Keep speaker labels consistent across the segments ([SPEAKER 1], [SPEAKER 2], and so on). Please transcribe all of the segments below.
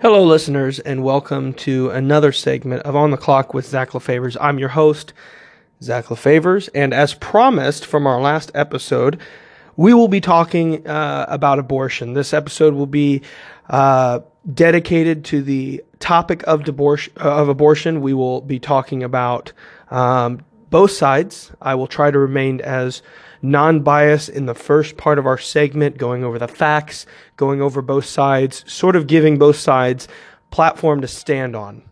[SPEAKER 1] Hello, listeners, and welcome to another segment of On the Clock with Zach LaFavors. I'm your host, Zach LaFavors, and as promised from our last episode, we will be talking uh, about abortion. This episode will be uh, dedicated to the topic of, of abortion. We will be talking about um, both sides. I will try to remain as non biased in the first part of our segment, going over the facts, going over both sides, sort of giving both sides platform to stand on.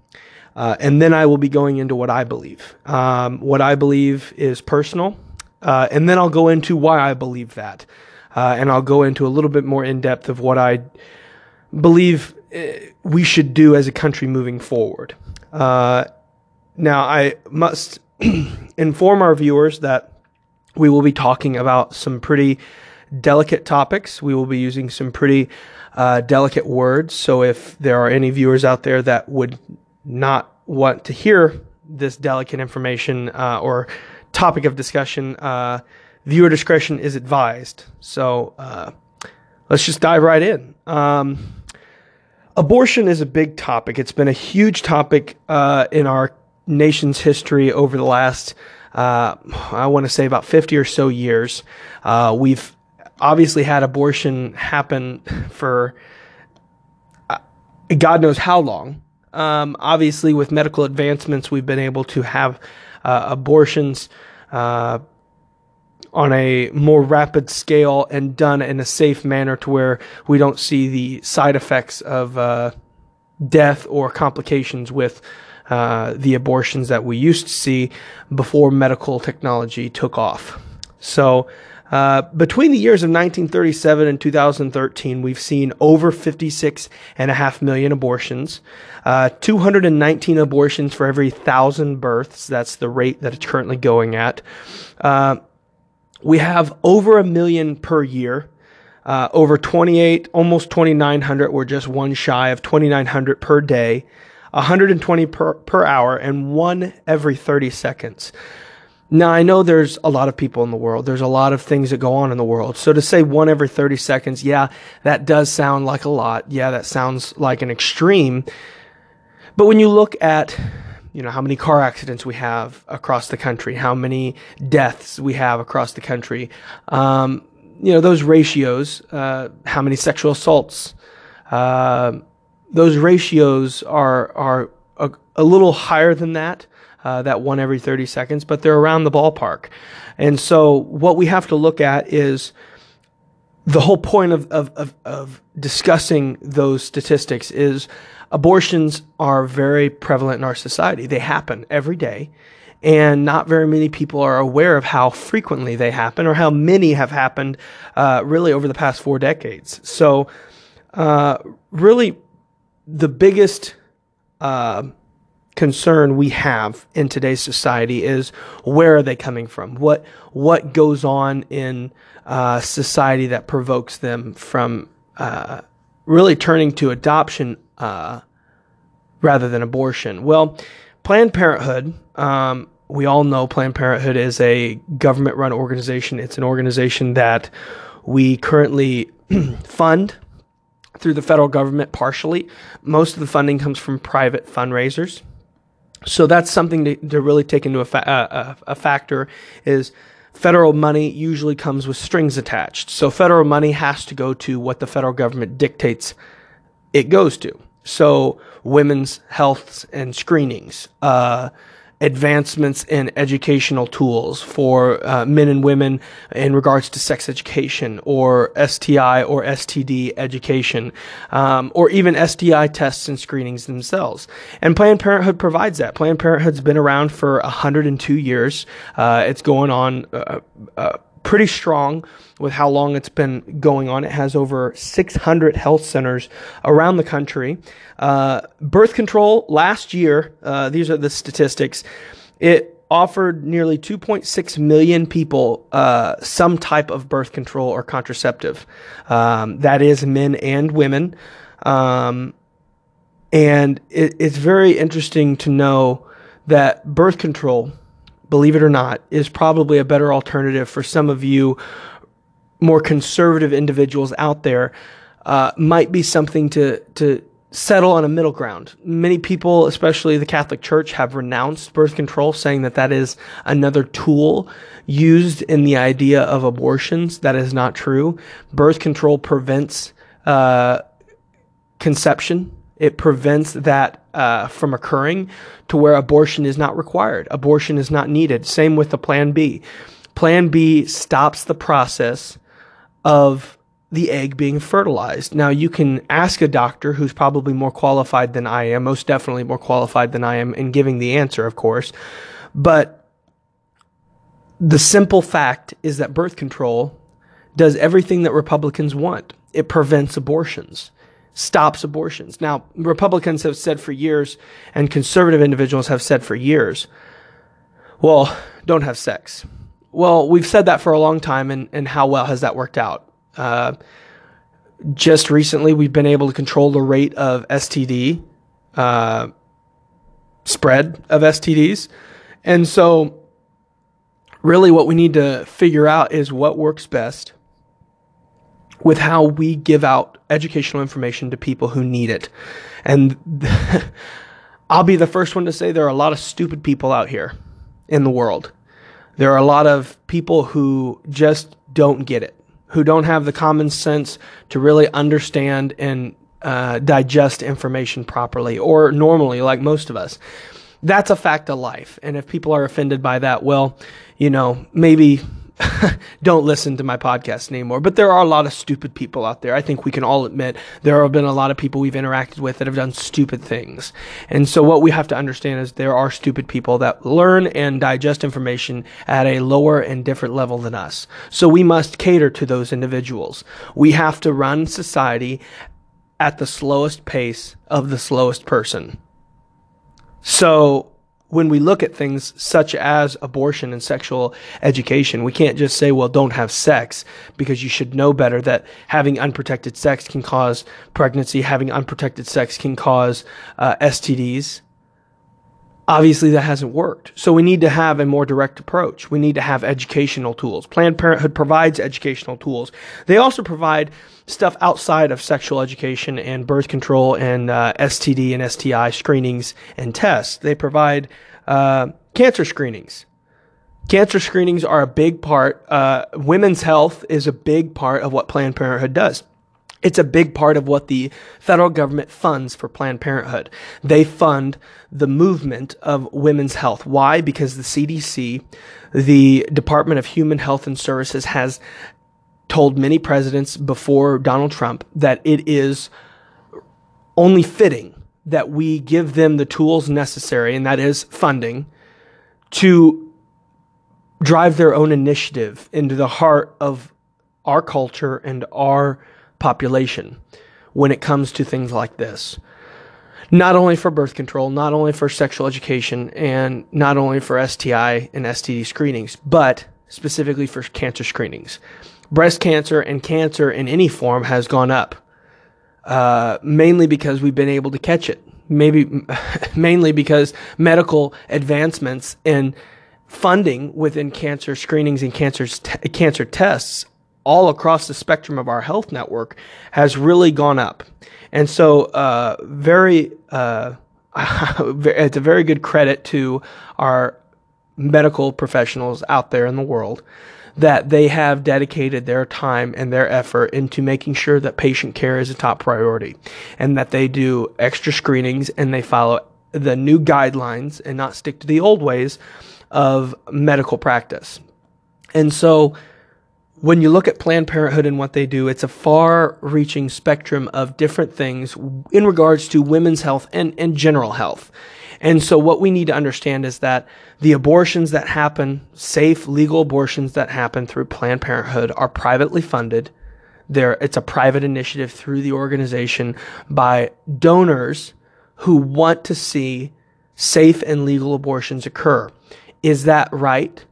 [SPEAKER 1] Uh, and then I will be going into what I believe. Um, what I believe is personal. Uh, and then I'll go into why I believe that. Uh, and I'll go into a little bit more in depth of what I believe uh, we should do as a country moving forward. Uh, now, I must inform our viewers that we will be talking about some pretty delicate topics. We will be using some pretty uh, delicate words. So if there are any viewers out there that would not want to hear this delicate information uh, or topic of discussion, uh, viewer discretion is advised. So uh, let's just dive right in. Um, abortion is a big topic. It's been a huge topic uh, in our nation's history over the last, uh, I want to say, about 50 or so years. Uh, we've obviously had abortion happen for uh, God knows how long. Um, obviously, with medical advancements, we've been able to have uh, abortions uh, on a more rapid scale and done in a safe manner to where we don't see the side effects of uh, death or complications with uh, the abortions that we used to see before medical technology took off. So, uh, between the years of 1937 and 2013, we've seen over 56.5 million abortions, uh, 219 abortions for every thousand births. That's the rate that it's currently going at. Uh, we have over a million per year. Uh, over 28, almost 2,900. We're just one shy of 2,900 per day. 120 per, per hour, and one every 30 seconds. Now, I know there's a lot of people in the world. There's a lot of things that go on in the world. So to say one every 30 seconds, yeah, that does sound like a lot. Yeah, that sounds like an extreme. But when you look at, you know, how many car accidents we have across the country, how many deaths we have across the country, um, you know, those ratios, uh, how many sexual assaults, uh, those ratios are are a, a little higher than that. Uh, that one every 30 seconds, but they're around the ballpark. And so what we have to look at is the whole point of, of, of, of, discussing those statistics is abortions are very prevalent in our society. They happen every day. And not very many people are aware of how frequently they happen or how many have happened uh, really over the past four decades. So, uh, really, the biggest uh, concern we have in today's society is where are they coming from? What what goes on in uh, society that provokes them from uh, really turning to adoption uh, rather than abortion? Well, Planned Parenthood. Um, we all know Planned Parenthood is a government run organization. It's an organization that we currently fund through the federal government partially. Most of the funding comes from private fundraisers. So that's something to, to really take into a, fa- uh, a, a factor is federal money usually comes with strings attached. So federal money has to go to what the federal government dictates it goes to. So women's health and screenings, uh, advancements in educational tools for uh, men and women in regards to sex education or STI or STD education, um, or even STI tests and screenings themselves. And Planned Parenthood provides that. Planned Parenthood's been around for 102 years. Uh, it's going on uh, uh pretty strong with how long it's been going on. It has over 600 health centers around the country. Uh, birth control last year, uh, these are the statistics, it offered nearly 2.6 million people uh, some type of birth control or contraceptive. Um, that is men and women. Um, and it, it's very interesting to know that birth control believe it or not, is probably a better alternative for some of you more conservative individuals out there. Uh, might be something to to settle on a middle ground. Many people, especially the Catholic Church, have renounced birth control, saying that that is another tool used in the idea of abortions. That is not true. Birth control prevents uh, conception. It prevents that uh, from occurring to where abortion is not required. Abortion is not needed. Same with the Plan B. Plan B stops the process of the egg being fertilized. Now, you can ask a doctor who's probably more qualified than I am, most definitely more qualified than I am in giving the answer, of course. But the simple fact is that birth control does everything that Republicans want. It prevents abortions, stops abortions. Now, Republicans have said for years, and conservative individuals have said for years, well, don't have sex. Well, we've said that for a long time, and, and how well has that worked out? Uh, just recently, we've been able to control the rate of STD uh, spread of STDs. And so, really, what we need to figure out is what works best with how we give out educational information to people who need it. And I'll be the first one to say there are a lot of stupid people out here in the world. There are a lot of people who just don't get it who don't have the common sense to really understand and uh, digest information properly or normally, like most of us. That's a fact of life. And if people are offended by that, well, you know, maybe don't listen to my podcast anymore. But there are a lot of stupid people out there. I think we can all admit there have been a lot of people we've interacted with that have done stupid things. And so what we have to understand is there are stupid people that learn and digest information at a lower and different level than us. So we must cater to those individuals. We have to run society at the slowest pace of the slowest person. So when we look at things such as abortion and sexual education, we can't just say, well, don't have sex because you should know better that having unprotected sex can cause pregnancy, having unprotected sex can cause uh, STDs. Obviously, that hasn't worked. So we need to have a more direct approach. We need to have educational tools. Planned Parenthood provides educational tools. They also provide stuff outside of sexual education and birth control and uh, STD and STI screenings and tests. They provide uh, cancer screenings. Cancer screenings are a big part. Uh, women's health is a big part of what Planned Parenthood does. It's a big part of what the federal government funds for Planned Parenthood. They fund the movement of women's health. Why? Because the CDC, the Department of Human Health and Services, has told many presidents before Donald Trump that it is only fitting that we give them the tools necessary, and that is funding, to drive their own initiative into the heart of our culture and our population when it comes to things like this. Not only for birth control, not only for sexual education, and not only for STI and STD screenings, but specifically for cancer screenings breast cancer and cancer in any form has gone up, uh, mainly because we've been able to catch it. Maybe mainly because medical advancements and funding within cancer screenings and cancer t- cancer tests all across the spectrum of our health network has really gone up. And so, uh, very, uh, it's a very good credit to our medical professionals out there in the world that they have dedicated their time and their effort into making sure that patient care is a top priority and that they do extra screenings and they follow the new guidelines and not stick to the old ways of medical practice. And so when you look at Planned Parenthood and what they do, it's a far reaching spectrum of different things in regards to women's health and, and general health. And so what we need to understand is that the abortions that happen, safe, legal abortions that happen through Planned Parenthood are privately funded. There, it's a private initiative through the organization by donors who want to see safe and legal abortions occur. Is that right?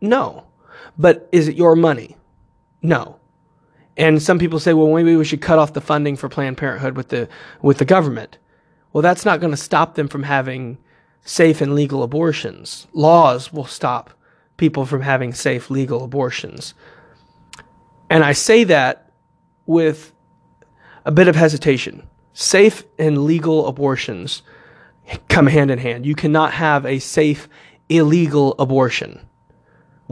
[SPEAKER 1] No. But is it your money? No. And some people say, well, maybe we should cut off the funding for Planned Parenthood with the with the government. Well, that's not going to stop them from having safe and legal abortions. Laws will stop people from having safe legal abortions. And I say that with a bit of hesitation safe and legal abortions come hand in hand. You cannot have a safe, illegal abortion.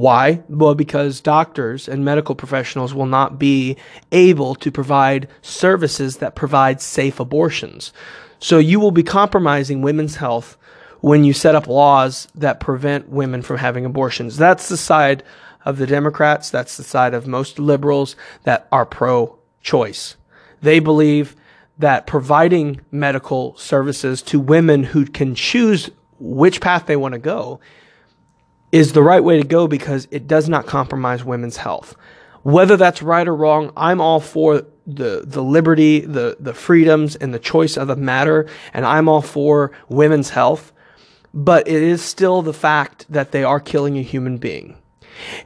[SPEAKER 1] Why? Well, because doctors and medical professionals will not be able to provide services that provide safe abortions. So you will be compromising women's health when you set up laws that prevent women from having abortions. That's the side of the Democrats. That's the side of most liberals that are pro choice. They believe that providing medical services to women who can choose which path they want to go is the right way to go because it does not compromise women's health. Whether that's right or wrong, I'm all for the the liberty, the the freedoms and the choice of the matter and I'm all for women's health, but it is still the fact that they are killing a human being.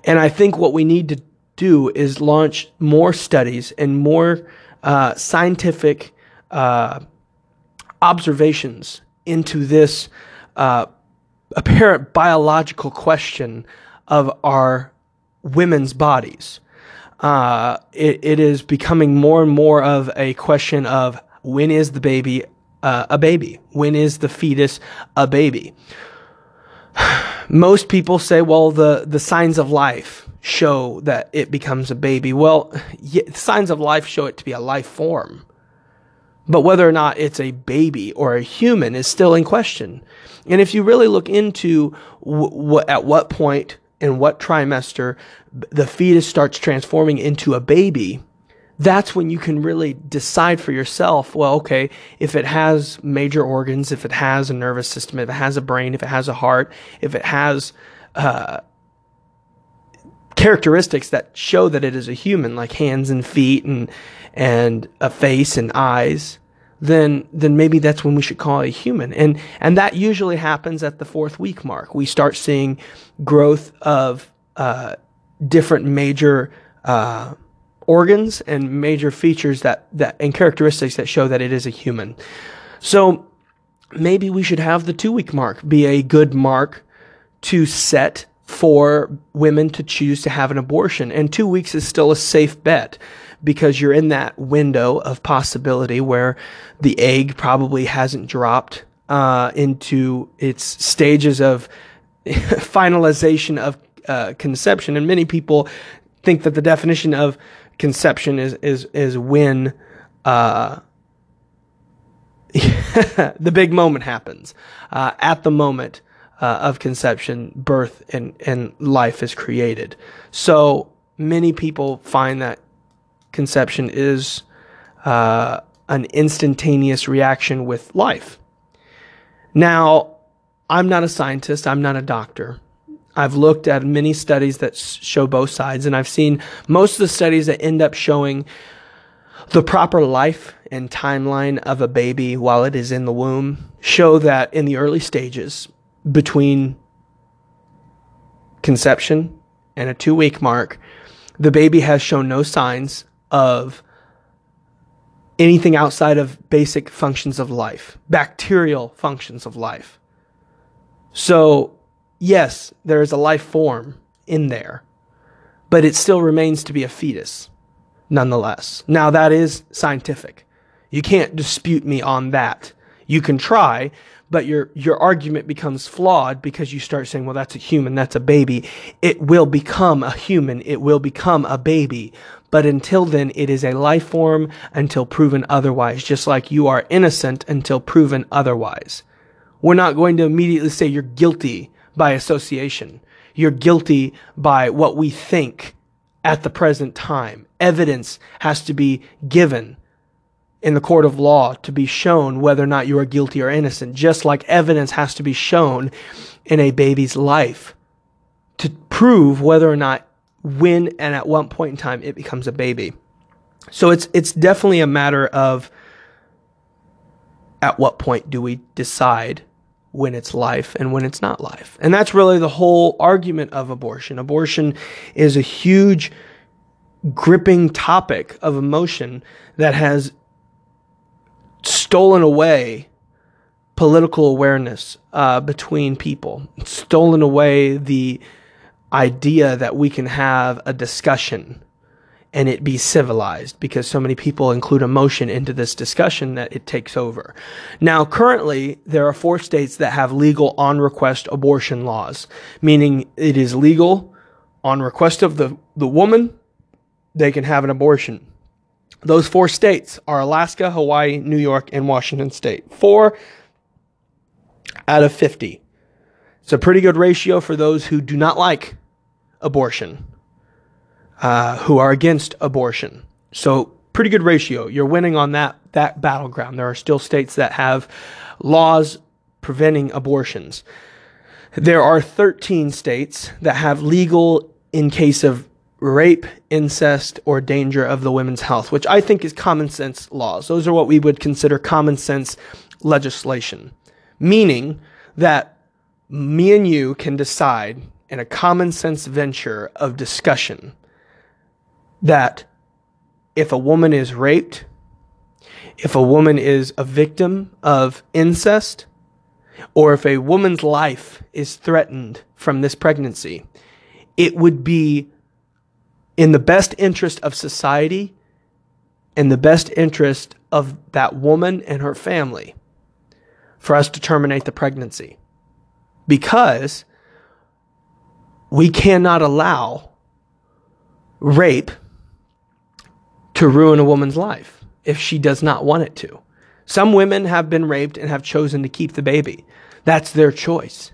[SPEAKER 1] And I think what we need to do is launch more studies and more uh, scientific uh, observations into this uh, apparent biological question of our women's bodies. Uh, it, it is becoming more and more of a question of when is the baby uh, a baby? When is the fetus a baby? Most people say, well, the, the signs of life show that it becomes a baby. Well, signs of life show it to be a life form. But whether or not it's a baby or a human is still in question. And if you really look into what at what point in what trimester the fetus starts transforming into a baby, that's when you can really decide for yourself well, okay, if it has major organs, if it has a nervous system, if it has a brain, if it has a heart, if it has uh, characteristics that show that it is a human, like hands and feet and and a face and eyes, then then maybe that's when we should call a human. And and that usually happens at the fourth week mark. We start seeing growth of uh, different major uh, organs and major features that that and characteristics that show that it is a human. So maybe we should have the two week mark be a good mark to set for women to choose to have an abortion. And two weeks is still a safe bet because you're in that window of possibility where the egg probably hasn't dropped uh, into its stages of finalization of uh, conception. And many people think that the definition of conception is is is when uh, the big moment happens. Uh, at the moment uh, of conception, birth and and life is created. So many people find that conception is uh, an instantaneous reaction with life. Now, I'm not a scientist, I'm not a doctor. I've looked at many studies that show both sides, and I've seen most of the studies that end up showing the proper life and timeline of a baby while it is in the womb show that in the early stages between conception and a two week mark, the baby has shown no signs of anything outside of basic functions of life, bacterial functions of life. So, yes, there is a life form in there, but it still remains to be a fetus nonetheless. Now, that is scientific. You can't dispute me on that. You can try, but your your argument becomes flawed because you start saying, well, that's a human, that's a baby. It will become a human, it will become a baby. But until then, it is a life form until proven otherwise, just like you are innocent until proven otherwise. We're not going to immediately say you're guilty by association. You're guilty by what we think at the present time. Evidence has to be given in the court of law to be shown whether or not you are guilty or innocent, just like evidence has to be shown in a baby's life to prove whether or not when and at what point in time it becomes a baby. So it's it's definitely a matter of at what point do we decide when it's life and when it's not life. And that's really the whole argument of abortion. Abortion is a huge gripping topic of emotion that has stolen away political awareness uh, between people, stolen away the idea that we can have a discussion and it be civilized because so many people include emotion into this discussion that it takes over. Now, currently, there are four states that have legal on request abortion laws, meaning it is legal on request of the, the woman, they can have an abortion. Those four states are Alaska, Hawaii, New York, and Washington State. Four out of 50. It's a pretty good ratio for those who do not like abortion, uh, who are against abortion. So pretty good ratio. You're winning on that that battleground. There are still states that have laws preventing abortions. There are 13 states that have legal in case of rape, incest, or danger of the women's health, which I think is common sense laws. Those are what we would consider common sense legislation, meaning that me and you can decide in a common sense venture of discussion that if a woman is raped, if a woman is a victim of incest, or if a woman's life is threatened from this pregnancy, it would be in the best interest of society in the best interest of that woman and her family for us to terminate the pregnancy. Because we cannot allow rape to ruin a woman's life if she does not want it to. Some women have been raped and have chosen to keep the baby. That's their choice.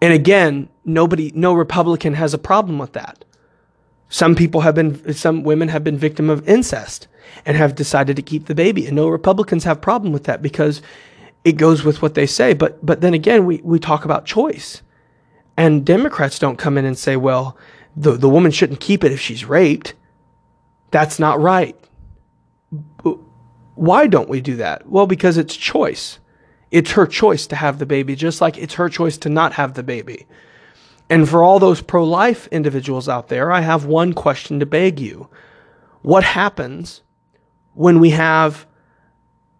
[SPEAKER 1] And again, nobody, no Republican has a problem with that. Some people have been, some women have been victim of incest and have decided to keep the baby. And no Republicans have problem with that because it goes with what they say. But, but then again, we, we talk about choice. And Democrats don't come in and say, well, the, the woman shouldn't keep it if she's raped. That's not right. Why don't we do that? Well, because it's choice. It's her choice to have the baby, just like it's her choice to not have the baby. And for all those pro life individuals out there, I have one question to beg you. What happens when we have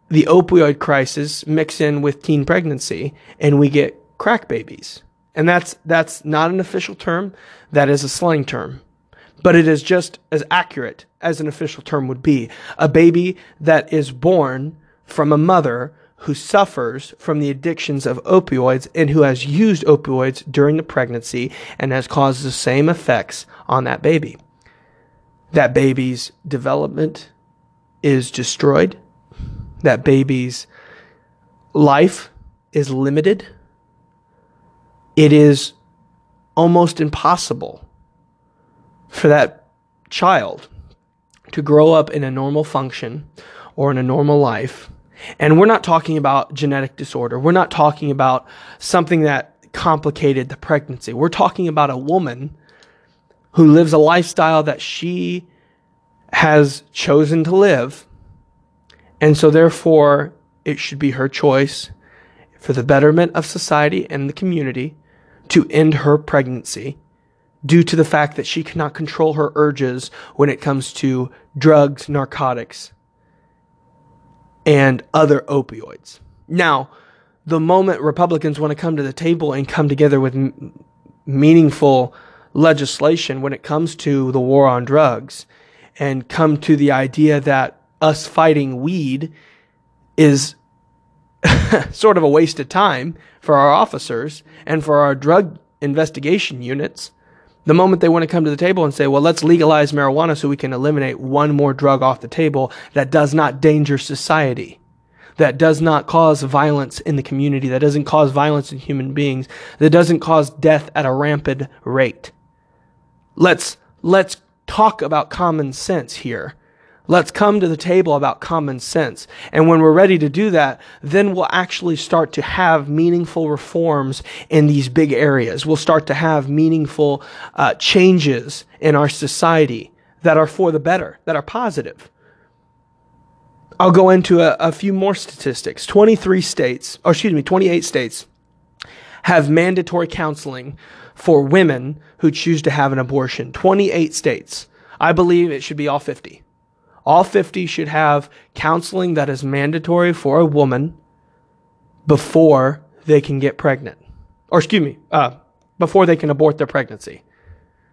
[SPEAKER 1] the opioid crisis mix in with teen pregnancy and we get crack babies? And that's, that's not an official term. That is a slang term. But it is just as accurate as an official term would be. A baby that is born from a mother who suffers from the addictions of opioids and who has used opioids during the pregnancy and has caused the same effects on that baby. That baby's development is destroyed. That baby's life is limited. It is almost impossible for that child to grow up in a normal function or in a normal life and we're not talking about genetic disorder. We're not talking about something that complicated the pregnancy. We're talking about a woman who lives a lifestyle that she has chosen to live. And so, therefore, it should be her choice for the betterment of society and the community to end her pregnancy due to the fact that she cannot control her urges when it comes to drugs, narcotics, and other opioids. Now, the moment Republicans want to come to the table and come together with m- meaningful legislation when it comes to the war on drugs and come to the idea that us fighting weed is sort of a waste of time for our officers and for our drug investigation units, the moment they want to come to the table and say, well, let's legalize marijuana so we can eliminate one more drug off the table that does not danger society, that does not cause violence in the community, that doesn't cause violence in human beings, that doesn't cause death at a rampant rate. Let's, let's talk about common sense here Let's come to the table about common sense. And when we're ready to do that, then we'll actually start to have meaningful reforms in these big areas. We'll start to have meaningful uh, changes in our society that are for the better, that are positive. I'll go into a, a few more statistics. 23 states, or excuse me, 28 states have mandatory counseling for women who choose to have an abortion. 28 states. I believe it should be all 50. All 50 should have counseling that is mandatory for a woman before they can get pregnant. Or excuse me, uh, before they can abort their pregnancy.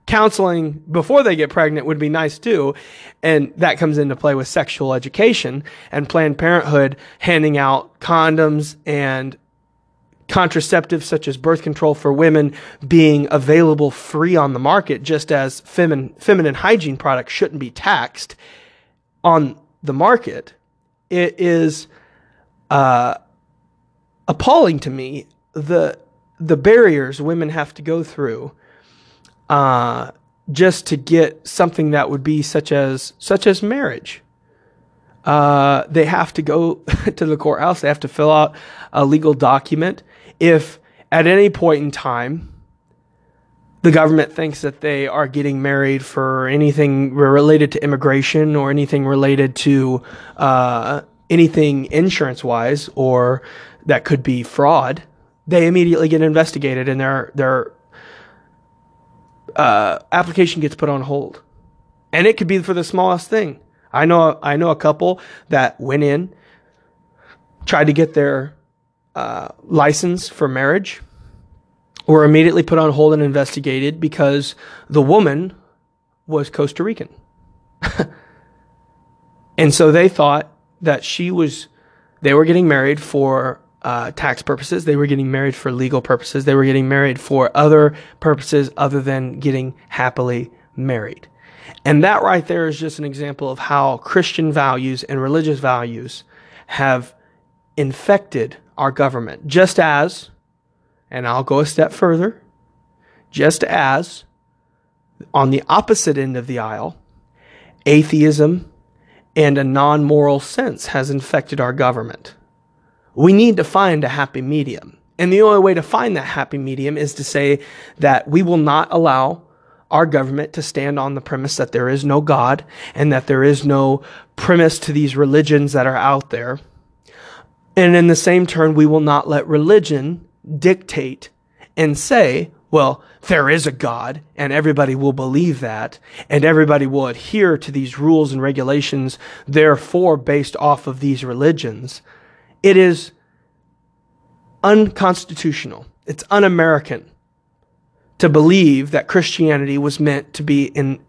[SPEAKER 1] counseling before they get pregnant would be nice too. And that comes into play with sexual education and Planned Parenthood handing out condoms and contraceptives such as birth control for women being available free on the market, just as feminine, feminine hygiene products shouldn't be taxed on the market. It is uh, appalling to me the the barriers women have to go through uh, just to get something that would be such as such as marriage. Uh, they have to go to the courthouse. They have to fill out a legal document. If at any point in time the government thinks that they are getting married for anything related to immigration or anything related to uh, anything insurance wise or that could be fraud, they immediately get investigated and their their uh, application gets put on hold. And it could be for the smallest thing. I know I know a couple that went in, tried to get their uh, license for marriage, were immediately put on hold and investigated because the woman was Costa Rican. and so they thought that she was, they were getting married for uh, tax purposes. They were getting married for legal purposes. They were getting married for other purposes other than getting happily married. And that right there is just an example of how Christian values and religious values have infected our government. Just as, and I'll go a step further, just as on the opposite end of the aisle, atheism and a non moral sense has infected our government. We need to find a happy medium. And the only way to find that happy medium is to say that we will not allow our government to stand on the premise that there is no God and that there is no premise to these religions that are out there. And in the same turn, we will not let religion dictate and say, well, there is a God and everybody will believe that and everybody will adhere to these rules and regulations, therefore, based off of these religions. It is unconstitutional. It's un American to believe that Christianity was meant to be in,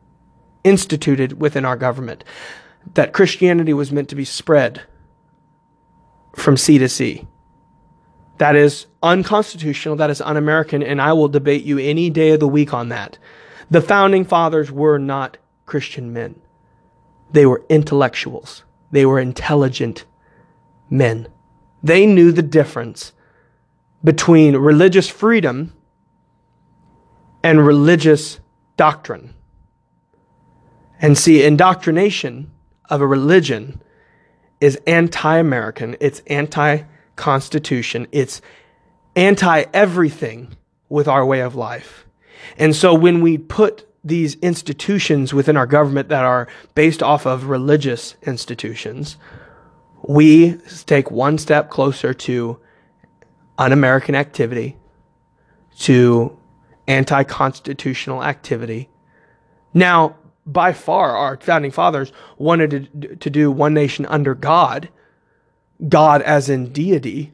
[SPEAKER 1] instituted within our government, that Christianity was meant to be spread from sea to sea. That is unconstitutional, that is un American, and I will debate you any day of the week on that. The founding fathers were not Christian men, they were intellectuals, they were intelligent men. They knew the difference between religious freedom and religious doctrine. And see, indoctrination of a religion is anti American, it's anti Constitution, it's anti everything with our way of life. And so when we put these institutions within our government that are based off of religious institutions, we take one step closer to un American activity, to anti constitutional activity. Now, by far, our founding fathers wanted to, to do one nation under God, God as in deity,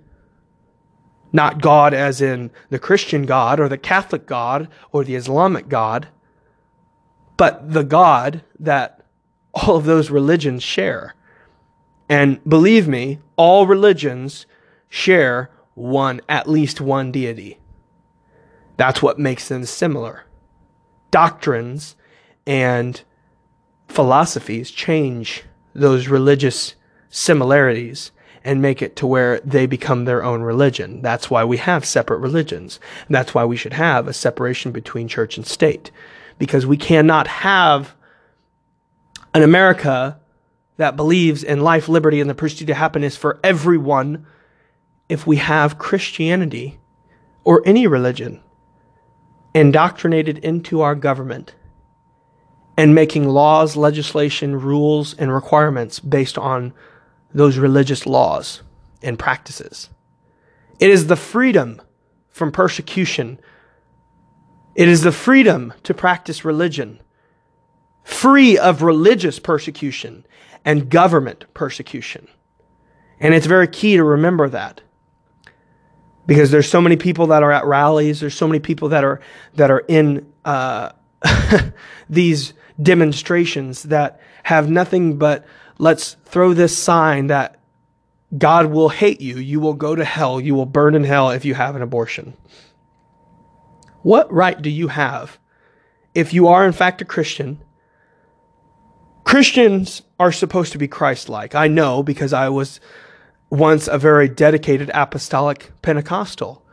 [SPEAKER 1] not God as in the Christian God or the Catholic God or the Islamic God, but the God that all of those religions share. And believe me, all religions share one, at least one deity. That's what makes them similar. Doctrines and philosophies change those religious similarities and make it to where they become their own religion. That's why we have separate religions. That's why we should have a separation between church and state. Because we cannot have an America that believes in life, liberty, and the pursuit of happiness for everyone if we have Christianity or any religion indoctrinated into our government and making laws, legislation, rules, and requirements based on those religious laws and practices. It is the freedom from persecution. It is the freedom to practice religion, free of religious persecution and government persecution. And it's very key to remember that. Because there's so many people that are at rallies, there's so many people that are that are in uh, these demonstrations that have nothing but let's throw this sign that God will hate you. You will go to hell. You will burn in hell if you have an abortion. What right do you have, if you are in fact a Christian? Christians are supposed to be Christ like. I know because I was once a very dedicated apostolic Pentecostal,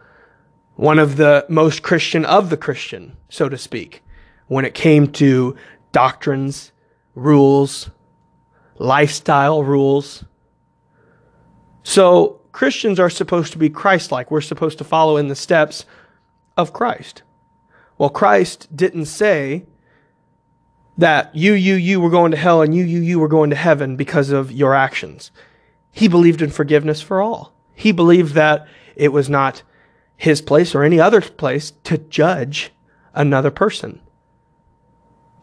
[SPEAKER 1] one of the most Christian of the Christian, so to speak, when it came to doctrines, rules, lifestyle rules. So Christians are supposed to be Christ like. We're supposed to follow in the steps of Christ. Well, Christ didn't say that you, you, you were going to hell and you, you, you were going to heaven because of your actions. He believed in forgiveness for all. He believed that it was not his place or any other place to judge another person.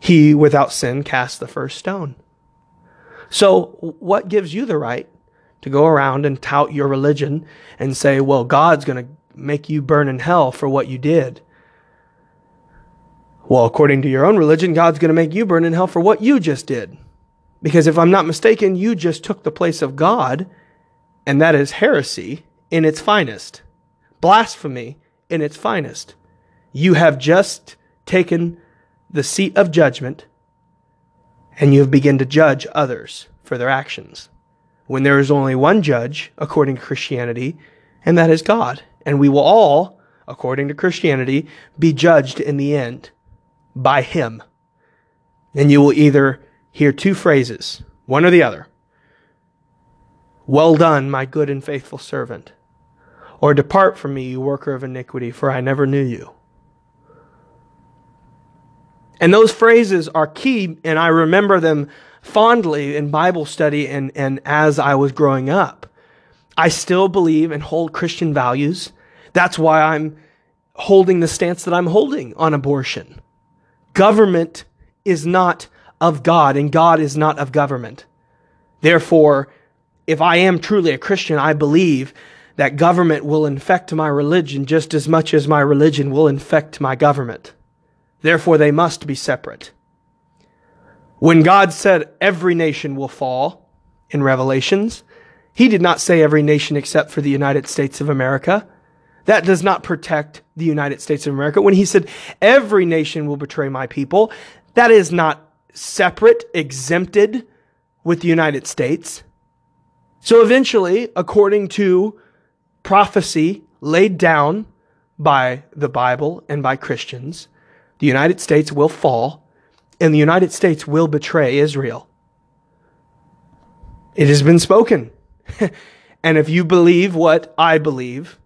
[SPEAKER 1] He, without sin, cast the first stone. So, what gives you the right to go around and tout your religion and say, well, God's going to make you burn in hell for what you did? Well, according to your own religion, God's going to make you burn in hell for what you just did. Because if I'm not mistaken, you just took the place of God, and that is heresy in its finest, blasphemy in its finest. You have just taken the seat of judgment, and you have begun to judge others for their actions. When there is only one judge, according to Christianity, and that is God. And we will all, according to Christianity, be judged in the end by him. And you will either hear two phrases, one or the other. Well done, my good and faithful servant. Or depart from me, you worker of iniquity, for I never knew you. And those phrases are key, and I remember them fondly in Bible study and, and as I was growing up. I still believe and hold Christian values. That's why I'm holding the stance that I'm holding on abortion. Government is not of God, and God is not of government. Therefore, if I am truly a Christian, I believe that government will infect my religion just as much as my religion will infect my government. Therefore, they must be separate. When God said every nation will fall in Revelations, he did not say every nation except for the United States of America. That does not protect the United States of America. When he said, every nation will betray my people, that is not separate, exempted with the United States. So eventually, according to prophecy laid down by the Bible and by Christians, the United States will fall and the United States will betray Israel. It has been spoken. and if you believe what I believe,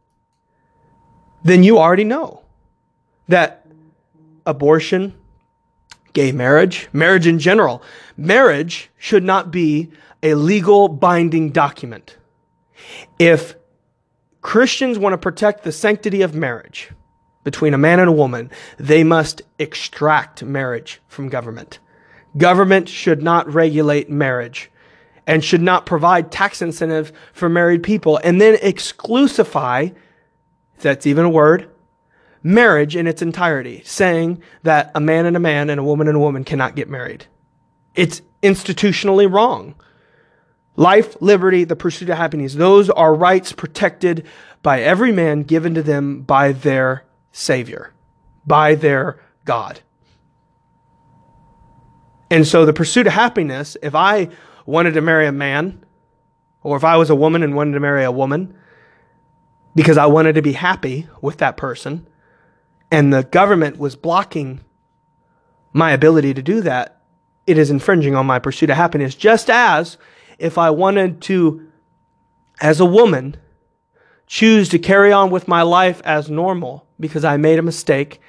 [SPEAKER 1] then you already know that abortion, gay marriage, marriage in general, marriage should not be a legal binding document. If Christians want to protect the sanctity of marriage between a man and a woman, they must extract marriage from government. Government should not regulate marriage and should not provide tax incentive for married people and then exclusify if that's even a word, marriage in its entirety, saying that a man and a man and a woman and a woman cannot get married. It's institutionally wrong. Life, liberty, the pursuit of happiness, those are rights protected by every man given to them by their Savior, by their God. And so the pursuit of happiness, if I wanted to marry a man, or if I was a woman and wanted to marry a woman, because I wanted to be happy with that person. And the government was blocking my ability to do that. It is infringing on my pursuit of happiness. Just as if I wanted to, as a woman, choose to carry on with my life as normal because I made a mistake,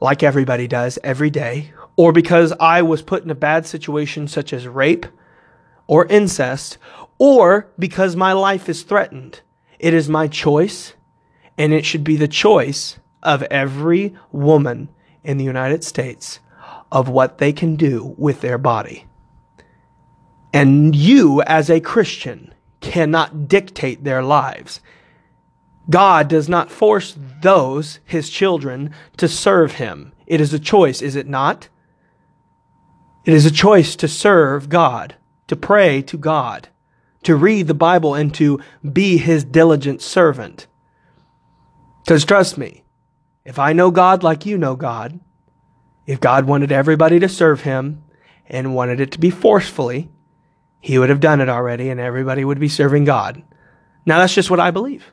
[SPEAKER 1] like everybody does every day, or because I was put in a bad situation such as rape or incest, or because my life is threatened. It is my choice, and it should be the choice of every woman in the United States of what they can do with their body. And you, as a Christian, cannot dictate their lives. God does not force those, his children, to serve him It is a choice, is it not? It is a choice to serve God, to pray to God, to read the Bible, and to be His diligent servant. Because trust me, if I know God like you know God, if God wanted everybody to serve Him and wanted it to be forcefully, He would have done it already and everybody would be serving God. Now, that's just what I believe.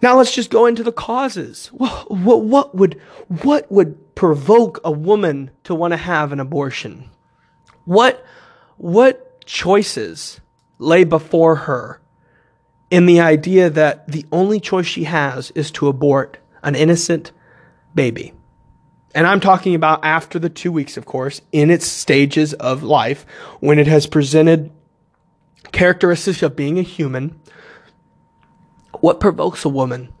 [SPEAKER 1] Now let's just go into the causes. What, what, what, would, what would provoke a woman to want to have an abortion? What, what choices lay before her in the idea that the only choice she has is to abort an innocent baby? And I'm talking about after the two weeks, of course, in its stages of life, when it has presented characteristics of being a human what provokes a woman?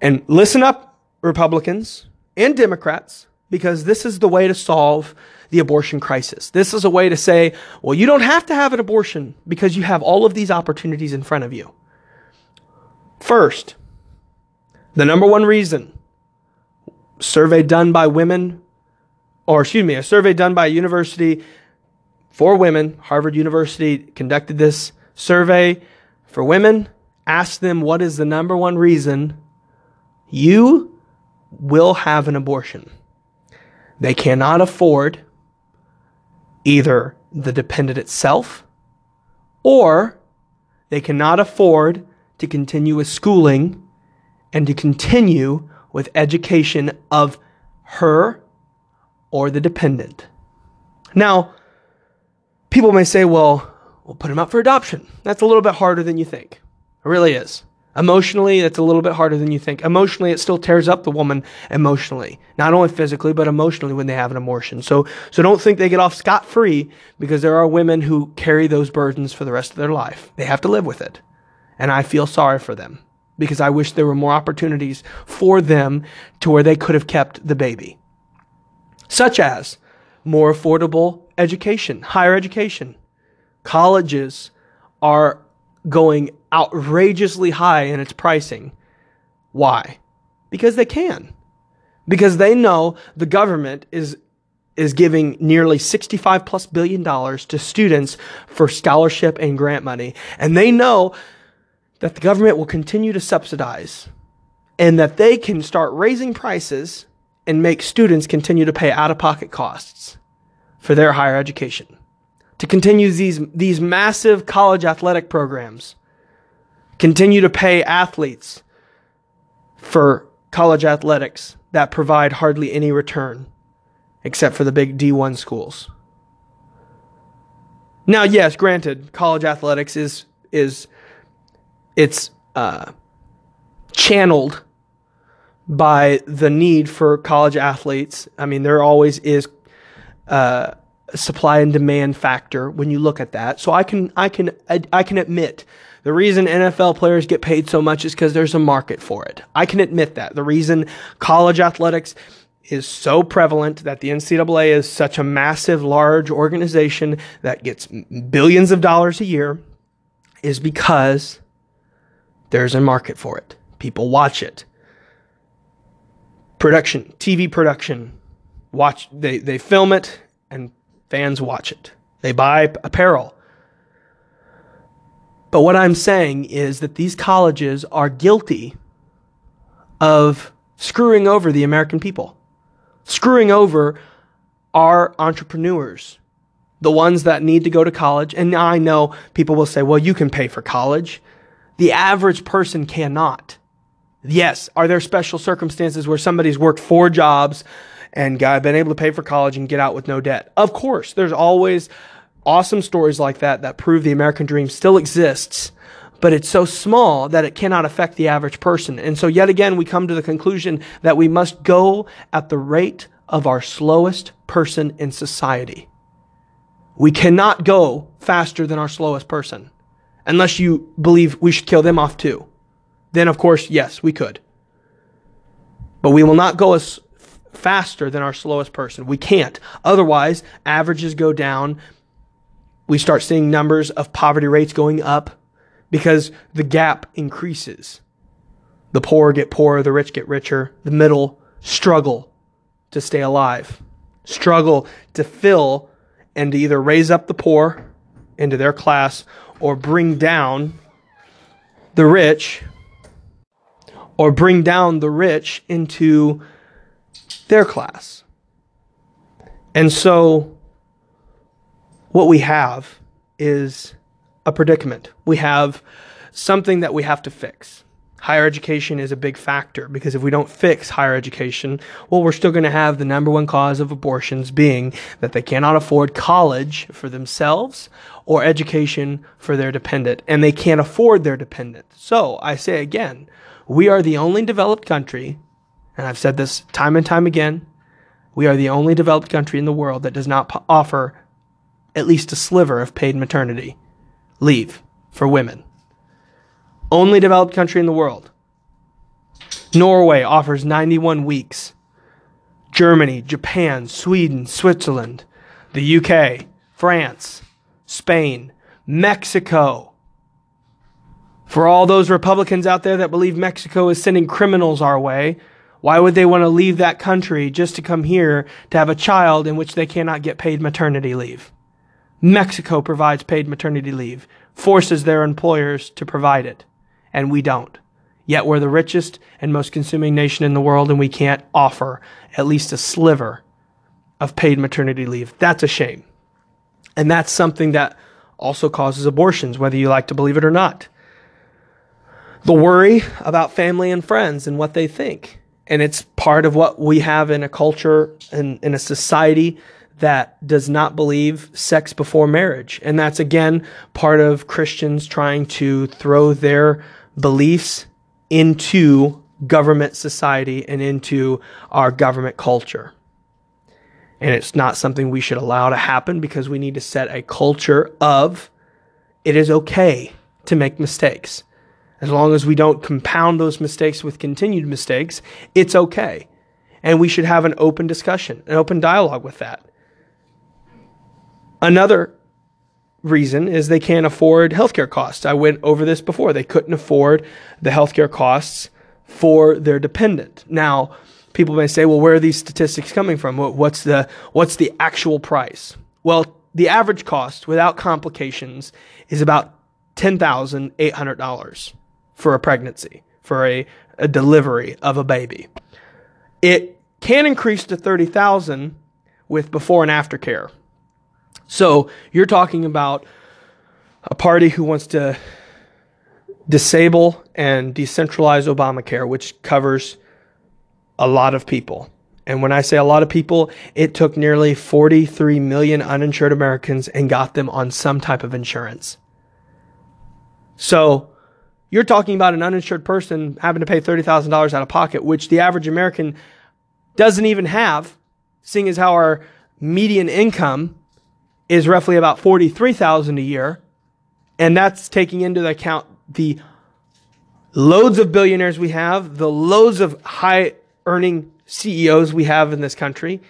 [SPEAKER 1] And listen up, Republicans and Democrats, because this is the way to solve the abortion crisis. This is a way to say, well, you don't have to have an abortion because you have all of these opportunities in front of you. First, the number one reason survey done by women, or excuse me, a survey done by a university for women, Harvard University conducted this survey for women ask them what is the number one reason you will have an abortion. They cannot afford either the dependent itself or they cannot afford to continue with schooling and to continue with education of her or the dependent. Now, people may say, well, we'll put him up for adoption. That's a little bit harder than you think. It really is. Emotionally, it's a little bit harder than you think. Emotionally, it still tears up the woman emotionally, not only physically but emotionally when they have an abortion. So, so don't think they get off scot free because there are women who carry those burdens for the rest of their life. They have to live with it, and I feel sorry for them because I wish there were more opportunities for them to where they could have kept the baby, such as more affordable education, higher education. Colleges are going outrageously high in its pricing. Why? Because they can. Because they know the government is is giving nearly 65 plus billion dollars to students for scholarship and grant money. And they know that the government will continue to subsidize and that they can start raising prices and make students continue to pay out of pocket costs for their higher education. To continue these, these massive college athletic programs Continue to pay athletes for college athletics that provide hardly any return, except for the big D1 schools. Now, yes, granted, college athletics is is it's uh, channeled by the need for college athletes. I mean, there always is uh, a supply and demand factor when you look at that. So I can I can I, I can admit the reason NFL players get paid so much is because there's a market for it. I can admit that. The reason college athletics is so prevalent that the NCAA is such a massive, large organization that gets billions of dollars a year is because there's a market for it. People watch it. Production, TV production, watch they, they film it and fans watch it. They buy apparel. But what I'm saying is that these colleges are guilty of screwing over the American people, screwing over our entrepreneurs, the ones that need to go to college. And I know people will say, well, you can pay for college. The average person cannot. Yes, are there special circumstances where somebody's worked four jobs and got, been able to pay for college and get out with no debt? Of course, there's always awesome stories like that that prove the American dream still exists, but it's so small that it cannot affect the average person. And so, yet again, we come to the conclusion that we must go at the rate of our slowest person in society. We cannot go faster than our slowest person unless you believe we should kill them off too. Then, of course, yes, we could. But we will not go as faster than our slowest person. We can't. Otherwise, averages go down, we start seeing numbers of poverty rates going up because the gap increases. The poor get poorer, the rich get richer, the middle struggle to stay alive, struggle to fill and to either raise up the poor into their class or bring down the rich or bring down the rich into their class. And so what we have is a predicament. We have something that we have to fix. Higher education is a big factor because if we don't fix higher education, well, we're still going to have the number one cause of abortions being that they cannot afford college for themselves or education for their dependent, and they can't afford their dependent. So I say again, we are the only developed country, and I've said this time and time again, we are the only developed country in the world that does not offer at least a sliver of paid maternity leave for women. Only developed country in the world. Norway offers 91 weeks. Germany, Japan, Sweden, Switzerland, the UK, France, Spain, Mexico. For all those Republicans out there that believe Mexico is sending criminals our way, why would they want to leave that country just to come here to have a child in which they cannot get paid maternity leave? Mexico provides paid maternity leave, forces their employers to provide it, and we don't. Yet we're the richest and most consuming nation in the world, and we can't offer at least a sliver of paid maternity leave. That's a shame. And that's something that also causes abortions, whether you like to believe it or not. The worry about family and friends and what they think. And it's part of what we have in a culture and in a society that does not believe sex before marriage. And that's again part of Christians trying to throw their beliefs into government society and into our government culture. And it's not something we should allow to happen because we need to set a culture of it is okay to make mistakes. As long as we don't compound those mistakes with continued mistakes, it's okay. And we should have an open discussion, an open dialogue with that. Another reason is they can't afford healthcare costs. I went over this before. They couldn't afford the healthcare costs for their dependent. Now, people may say, well, where are these statistics coming from? What's the, what's the actual price? Well, the average cost without complications is about $10,800 for a pregnancy, for a, a delivery of a baby. It can increase to 30,000 with before and after care. So you're talking about a party who wants to disable and decentralize Obamacare, which covers a lot of people. And when I say a lot of people, it took nearly 43 million uninsured Americans and got them on some type of insurance. So you're talking about an uninsured person having to pay $30,000 out of pocket, which the average American doesn't even have, seeing as how our median income is roughly about 43,000 a year. And that's taking into account the loads of billionaires we have, the loads of high earning CEOs we have in this country,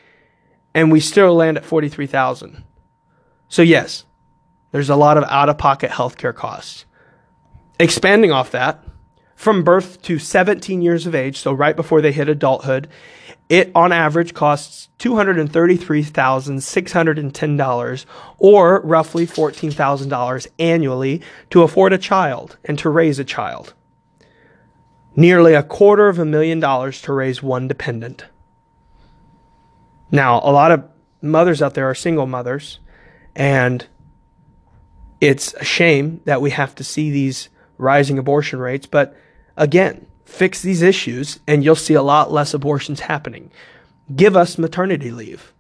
[SPEAKER 1] and we still land at 43,000. So yes, there's a lot of out of pocket healthcare costs. Expanding off that, from birth to 17 years of age, so right before they hit adulthood, it on average costs $233,610 or roughly $14,000 annually to afford a child and to raise a child. Nearly a quarter of a million dollars to raise one dependent. Now, a lot of mothers out there are single mothers, and it's a shame that we have to see these rising abortion rates, but again, Fix these issues, and you'll see a lot less abortions happening. Give us maternity leave.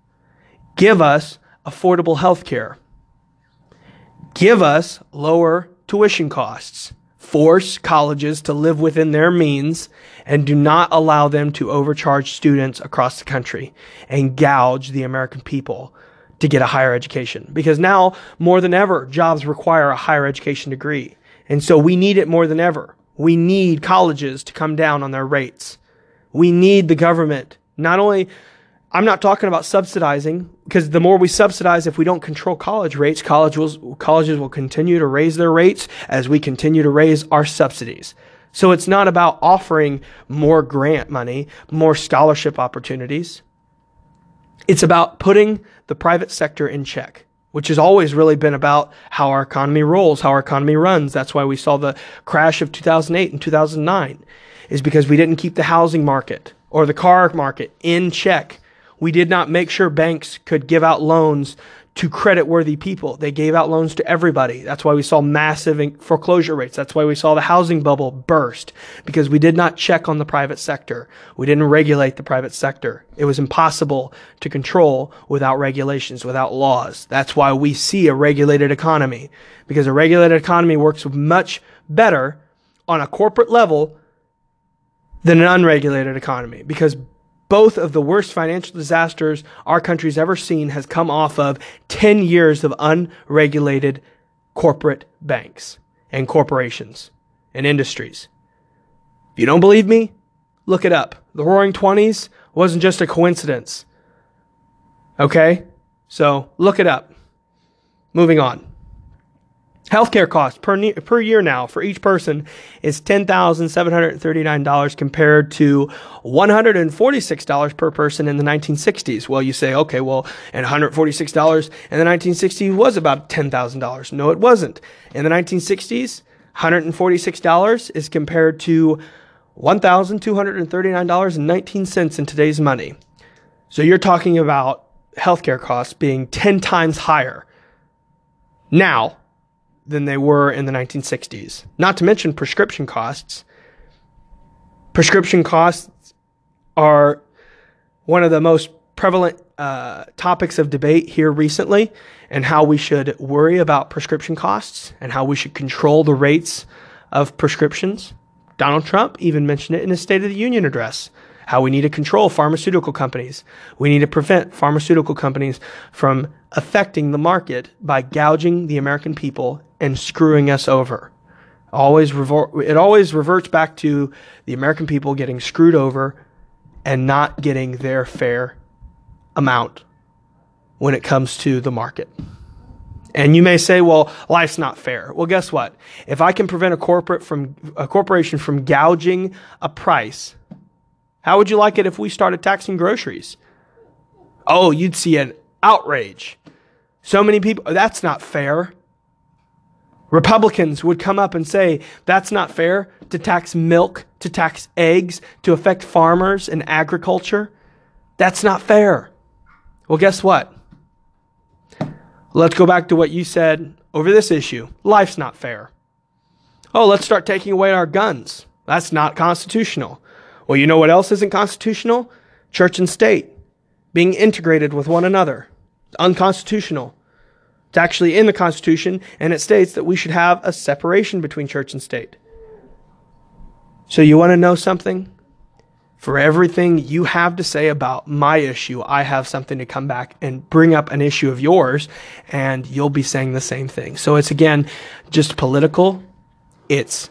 [SPEAKER 1] Give us affordable health care. Give us lower tuition costs. Force colleges to live within their means and do not allow them to overcharge students across the country and gouge the American people to get a higher education. Because now, more than ever, jobs require a higher education degree. And so we need it more than ever. We need colleges to come down on their rates. We need the government. Not only, I'm not talking about subsidizing, because the more we subsidize, if we don't control college rates, college will, colleges will continue to raise their rates as we continue to raise our subsidies. So it's not about offering more grant money, more scholarship opportunities. It's about putting the private sector in check, which has always really been about how our economy rolls, how our economy runs. That's why we saw the crash of 2008 and 2009 is because we didn't keep the housing market or the car market in check. We did not make sure banks could give out loans to credit worthy people. They gave out loans to everybody. That's why we saw massive foreclosure rates. That's why we saw the housing bubble burst because we did not check on the private sector. We didn't regulate the private sector. It was impossible to control without regulations, without laws. That's why we see a regulated economy because a regulated economy works much better on a corporate level than an unregulated economy because both of the worst financial disasters our country's ever seen has come off of 10 years of unregulated corporate banks and corporations and industries. If you don't believe me, look it up. The Roaring 20s wasn't just a coincidence. Okay? So look it up. Moving on. Healthcare costs per, per year now for each person is $10,739 compared to $146 per person in the 1960s. Well, you say, okay, well, and $146 in the 1960s was about $10,000. No, it wasn't. In the 1960s, $146 is compared to $1,239.19 in today's money. So you're talking about healthcare costs being 10 times higher. Now, than they were in the 1960s. Not to mention prescription costs. Prescription costs are one of the most prevalent uh, topics of debate here recently, and how we should worry about prescription costs and how we should control the rates of prescriptions. Donald Trump even mentioned it in his State of the Union address how we need to control pharmaceutical companies. We need to prevent pharmaceutical companies from affecting the market by gouging the American people and screwing us over. Always it always reverts back to the American people getting screwed over and not getting their fair amount when it comes to the market. And you may say, well, life's not fair. Well, guess what? If I can prevent a corporate from a corporation from gouging a price, how would you like it if we started taxing groceries? Oh, you'd see an outrage. So many people, oh, that's not fair. Republicans would come up and say, that's not fair to tax milk, to tax eggs, to affect farmers and agriculture. That's not fair. Well, guess what? Let's go back to what you said over this issue. Life's not fair. Oh, let's start taking away our guns. That's not constitutional. Well, you know what else isn't constitutional? Church and state being integrated with one another. Unconstitutional. It's actually in the Constitution, and it states that we should have a separation between church and state. So, you want to know something? For everything you have to say about my issue, I have something to come back and bring up an issue of yours, and you'll be saying the same thing. So, it's again just political, it's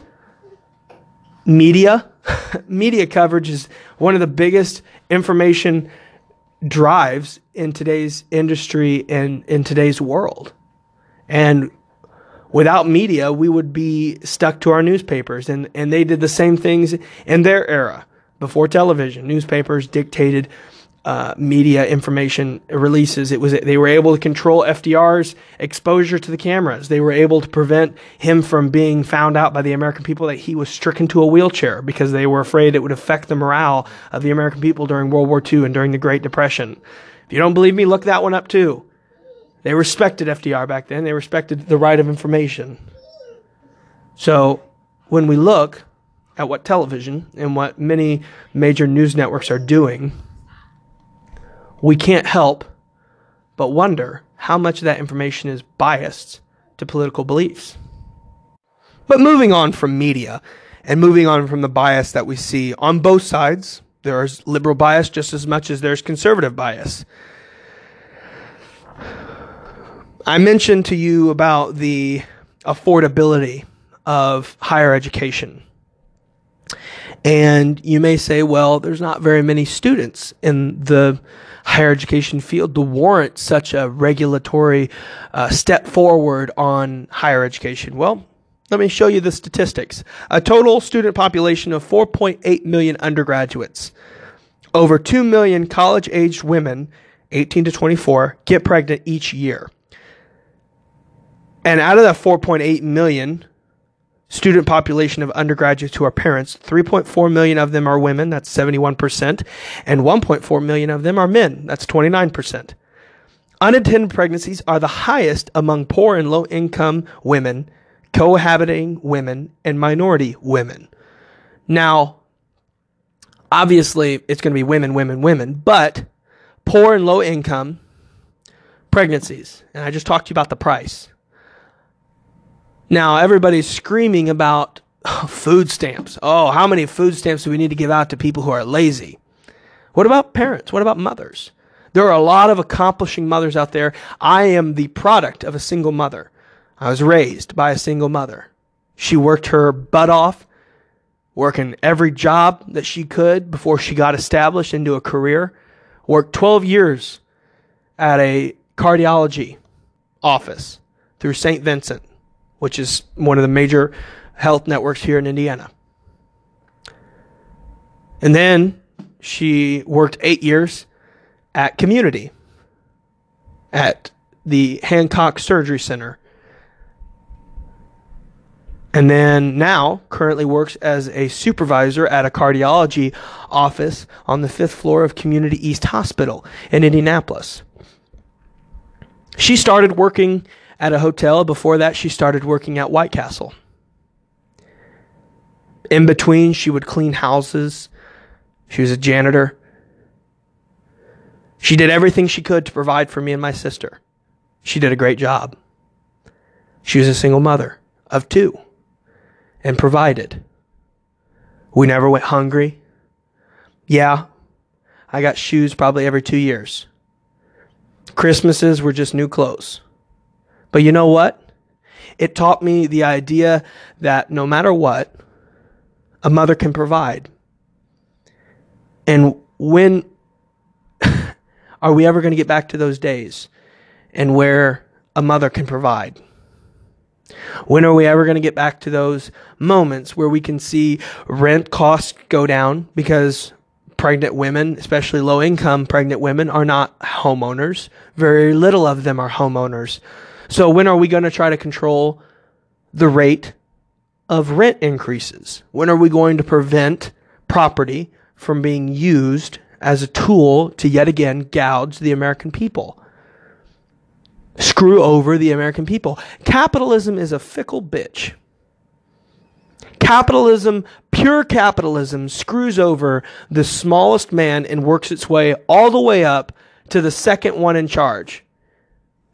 [SPEAKER 1] media. media coverage is one of the biggest information drives in today's industry and in today's world. And without media, we would be stuck to our newspapers. And, and they did the same things in their era before television. Newspapers dictated uh, media information releases. It was they were able to control FDR's exposure to the cameras. They were able to prevent him from being found out by the American people that he was stricken to a wheelchair because they were afraid it would affect the morale of the American people during World War II and during the Great Depression. If you don't believe me, look that one up too. They respected FDR back then. They respected the right of information. So when we look at what television and what many major news networks are doing we can't help but wonder how much of that information is biased to political beliefs. But moving on from media and moving on from the bias that we see on both sides, there's liberal bias just as much as there's conservative bias. I mentioned to you about the affordability of higher education. And you may say, well, there's not very many students in the higher education field to warrant such a regulatory uh, step forward on higher education? Well, Let me show you the statistics. A total student population of 4.8 million undergraduates. Over 2 million college aged women, 18 to 24, get pregnant each year. And out of that 4.8 million student population of undergraduates who are parents, 3.4 million of them are women, that's 71%, and 1.4 million of them are men, that's 29%. Unintended pregnancies are the highest among poor and low income women, cohabiting women, and minority women. Now, obviously, it's going to be women, women, women, but poor and low income pregnancies. And I just talked to you about the price. Now, everybody's screaming about food stamps. Oh, how many food stamps do we need to give out to people who are lazy? What about parents? What about mothers? There are a lot of accomplishing mothers out there. I am the product of a single mother. I was raised by a single mother. She worked her butt off, working every job that she could before she got established into a career. Worked 12 years at a cardiology office through St. Vincent, which is one of the major health networks here in Indiana. And then she worked eight years at Community at the Hancock Surgery Center. And then now currently works as a supervisor at a cardiology office on the fifth floor of Community East Hospital in Indianapolis. She started working at a hotel. Before that, she started working at White Castle. In between, she would clean houses. She was a janitor. She did everything she could to provide for me and my sister. She did a great job. She was a single mother of two and provided. We never went hungry. Yeah, I got shoes probably every two years. Christmases were just new clothes. But you know what? It taught me the idea that no matter what, a mother can provide. And when are we ever going to get back to those days and where a mother can provide? When are we ever going to get back to those moments where we can see rent costs go down because pregnant women, especially low income pregnant women, are not homeowners? Very little of them are homeowners. So, when are we going to try to control the rate of rent increases? When are we going to prevent property from being used as a tool to yet again gouge the American people. Screw over the American people. Capitalism is a fickle bitch. Capitalism, pure capitalism, screws over the smallest man and works its way all the way up to the second one in charge.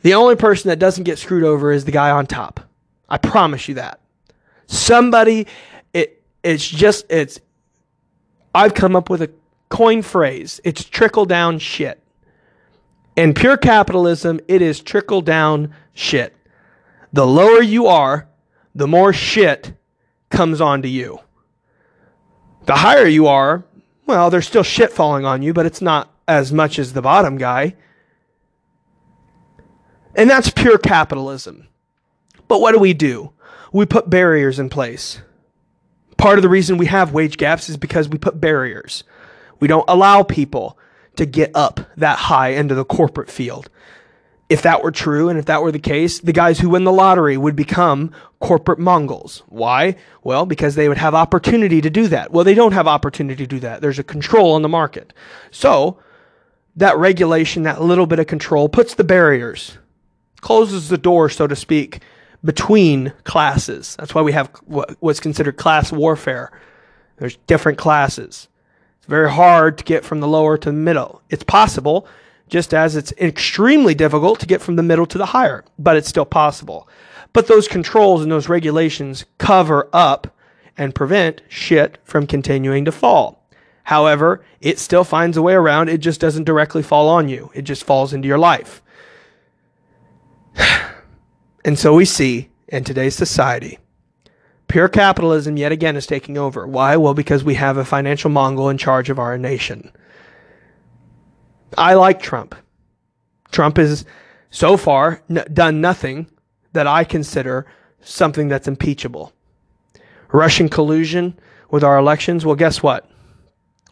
[SPEAKER 1] The only person that doesn't get screwed over is the guy on top. I promise you that. Somebody, it, it's just, it's, I've come up with a coin phrase. It's trickle down shit. In pure capitalism, it is trickle down shit. The lower you are, the more shit comes onto you. The higher you are, well, there's still shit falling on you, but it's not as much as the bottom guy. And that's pure capitalism. But what do we do? We put barriers in place. Part of the reason we have wage gaps is because we put barriers. We don't allow people to get up that high into the corporate field. If that were true and if that were the case, the guys who win the lottery would become corporate Mongols. Why? Well, because they would have opportunity to do that. Well, they don't have opportunity to do that. There's a control on the market. So, that regulation, that little bit of control puts the barriers, closes the door, so to speak, between classes. That's why we have what's considered class warfare. There's different classes. It's very hard to get from the lower to the middle. It's possible, just as it's extremely difficult to get from the middle to the higher, but it's still possible. But those controls and those regulations cover up and prevent shit from continuing to fall. However, it still finds a way around. It just doesn't directly fall on you. It just falls into your life. and so we see in today's society Pure capitalism, yet again, is taking over. Why? Well, because we have a financial Mongol in charge of our nation. I like Trump. Trump has so far n- done nothing that I consider something that's impeachable. Russian collusion with our elections, well, guess what?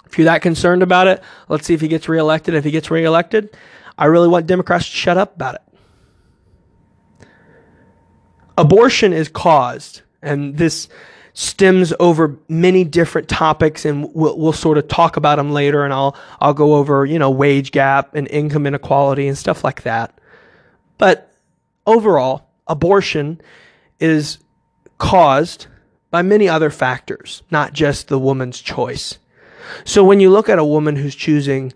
[SPEAKER 1] If you're that concerned about it, let's see if he gets reelected. If he gets reelected, I really want Democrats to shut up about it. Abortion is caused, and this stems over many different topics, and we'll, we'll sort of talk about them later. And I'll I'll go over you know wage gap and income inequality and stuff like that. But overall, abortion is caused by many other factors, not just the woman's choice. So when you look at a woman who's choosing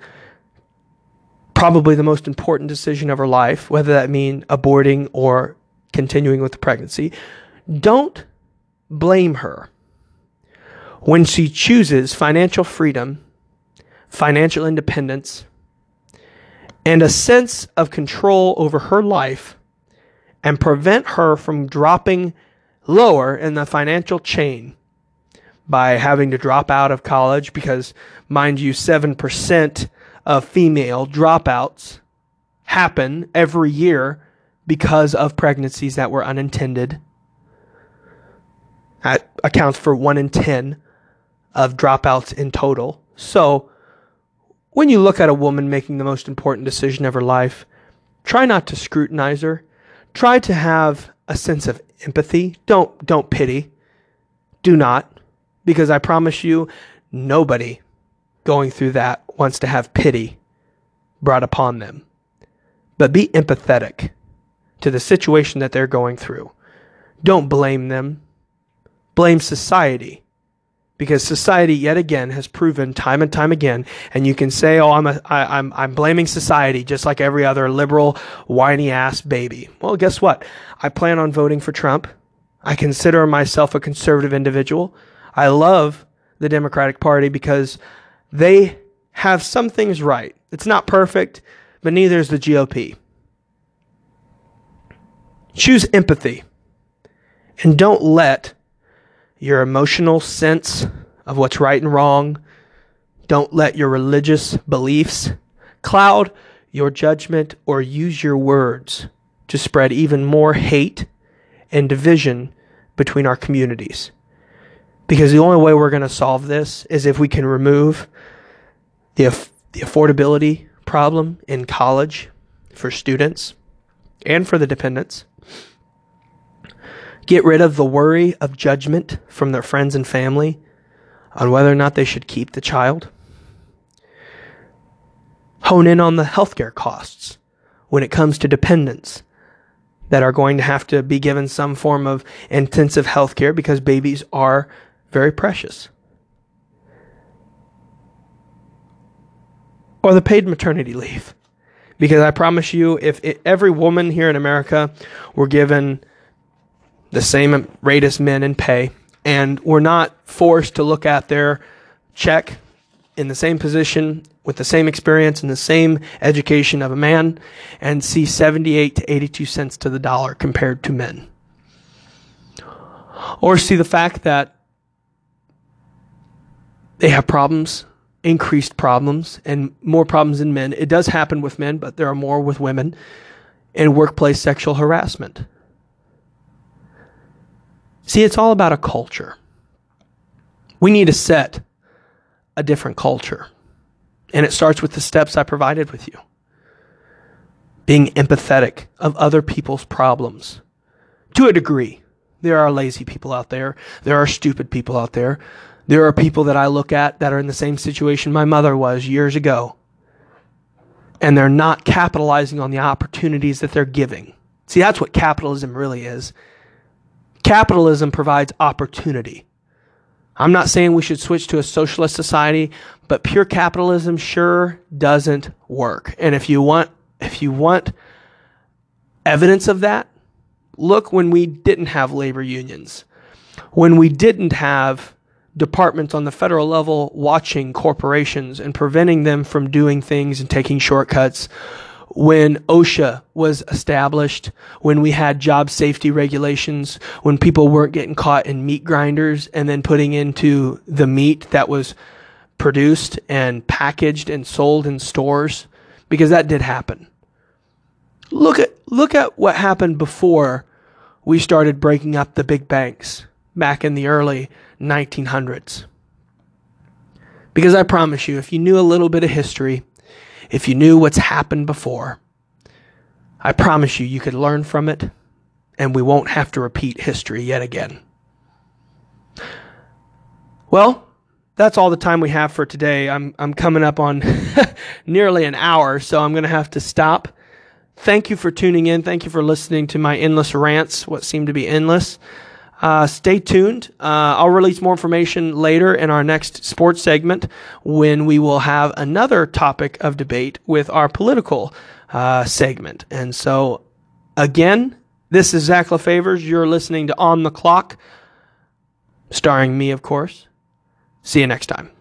[SPEAKER 1] probably the most important decision of her life, whether that mean aborting or continuing with the pregnancy, don't blame her. When she chooses financial freedom, financial independence, and a sense of control over her life and prevent her from dropping lower in the financial chain by having to drop out of college because, mind you, 7% of female dropouts happen every year because of pregnancies that were unintended. That accounts for 1 in 10 of dropouts in total. So, when you look at a woman making the most important decision of her life, try not to scrutinize her. Try to have a sense of empathy. Don't don't pity. Do not because I promise you nobody going through that wants to have pity brought upon them. But be empathetic to the situation that they're going through. Don't blame them. Blame society. Because society yet again has proven time and time again, and you can say, "Oh, I'm a, I, I'm I'm blaming society," just like every other liberal whiny ass baby. Well, guess what? I plan on voting for Trump. I consider myself a conservative individual. I love the Democratic Party because they have some things right. It's not perfect, but neither is the GOP. Choose empathy and don't let your emotional sense of what's right and wrong, don't let your religious beliefs cloud your judgment or use your words to spread even more hate and division between our communities. Because the only way we're going to solve this is if we can remove the, the affordability problem in college for students and for the dependents. Get rid of the worry of judgment from their friends and family on whether or not they should keep the child. Hone in on the healthcare costs when it comes to dependents that are going to have to be given some form of intensive healthcare because babies are very precious. Or the paid maternity leave. Because I promise you, if it, every woman here in America were given the same rate as men in pay, and we're not forced to look at their check in the same position with the same experience and the same education of a man and see 78 to 82 cents to the dollar compared to men. Or see the fact that they have problems, increased problems, and more problems in men. It does happen with men, but there are more with women in workplace sexual harassment. See, it's all about a culture. We need to set a different culture. And it starts with the steps I provided with you. Being empathetic of other people's problems to a degree. There are lazy people out there. There are stupid people out there. There are people that I look at that are in the same situation my mother was years ago. And they're not capitalizing on the opportunities that they're giving. See, that's what capitalism really is. Capitalism provides opportunity. I'm not saying we should switch to a socialist society, but pure capitalism sure doesn't work. And if you want if you want evidence of that, look when we didn't have labor unions. When we didn't have departments on the federal level watching corporations and preventing them from doing things and taking shortcuts when OSHA was established, when we had job safety regulations, when people weren't getting caught in meat grinders and then putting into the meat that was produced and packaged and sold in stores, because that did happen. Look at look at what happened before we started breaking up the big banks back in the early 1900s. Because I promise you, if you knew a little bit of history, if you knew what's happened before, I promise you, you could learn from it and we won't have to repeat history yet again. Well, that's all the time we have for today. I'm, I'm coming up on nearly an hour, so I'm going to have to stop. Thank you for tuning in. Thank you for listening to my endless rants, what seem to be endless. Uh, stay tuned. Uh, I'll release more information later in our next sports segment when we will have another topic of debate with our political uh, segment. And so, again, this is Zach LaFavors. You're listening to On the Clock, starring me, of course. See you next time.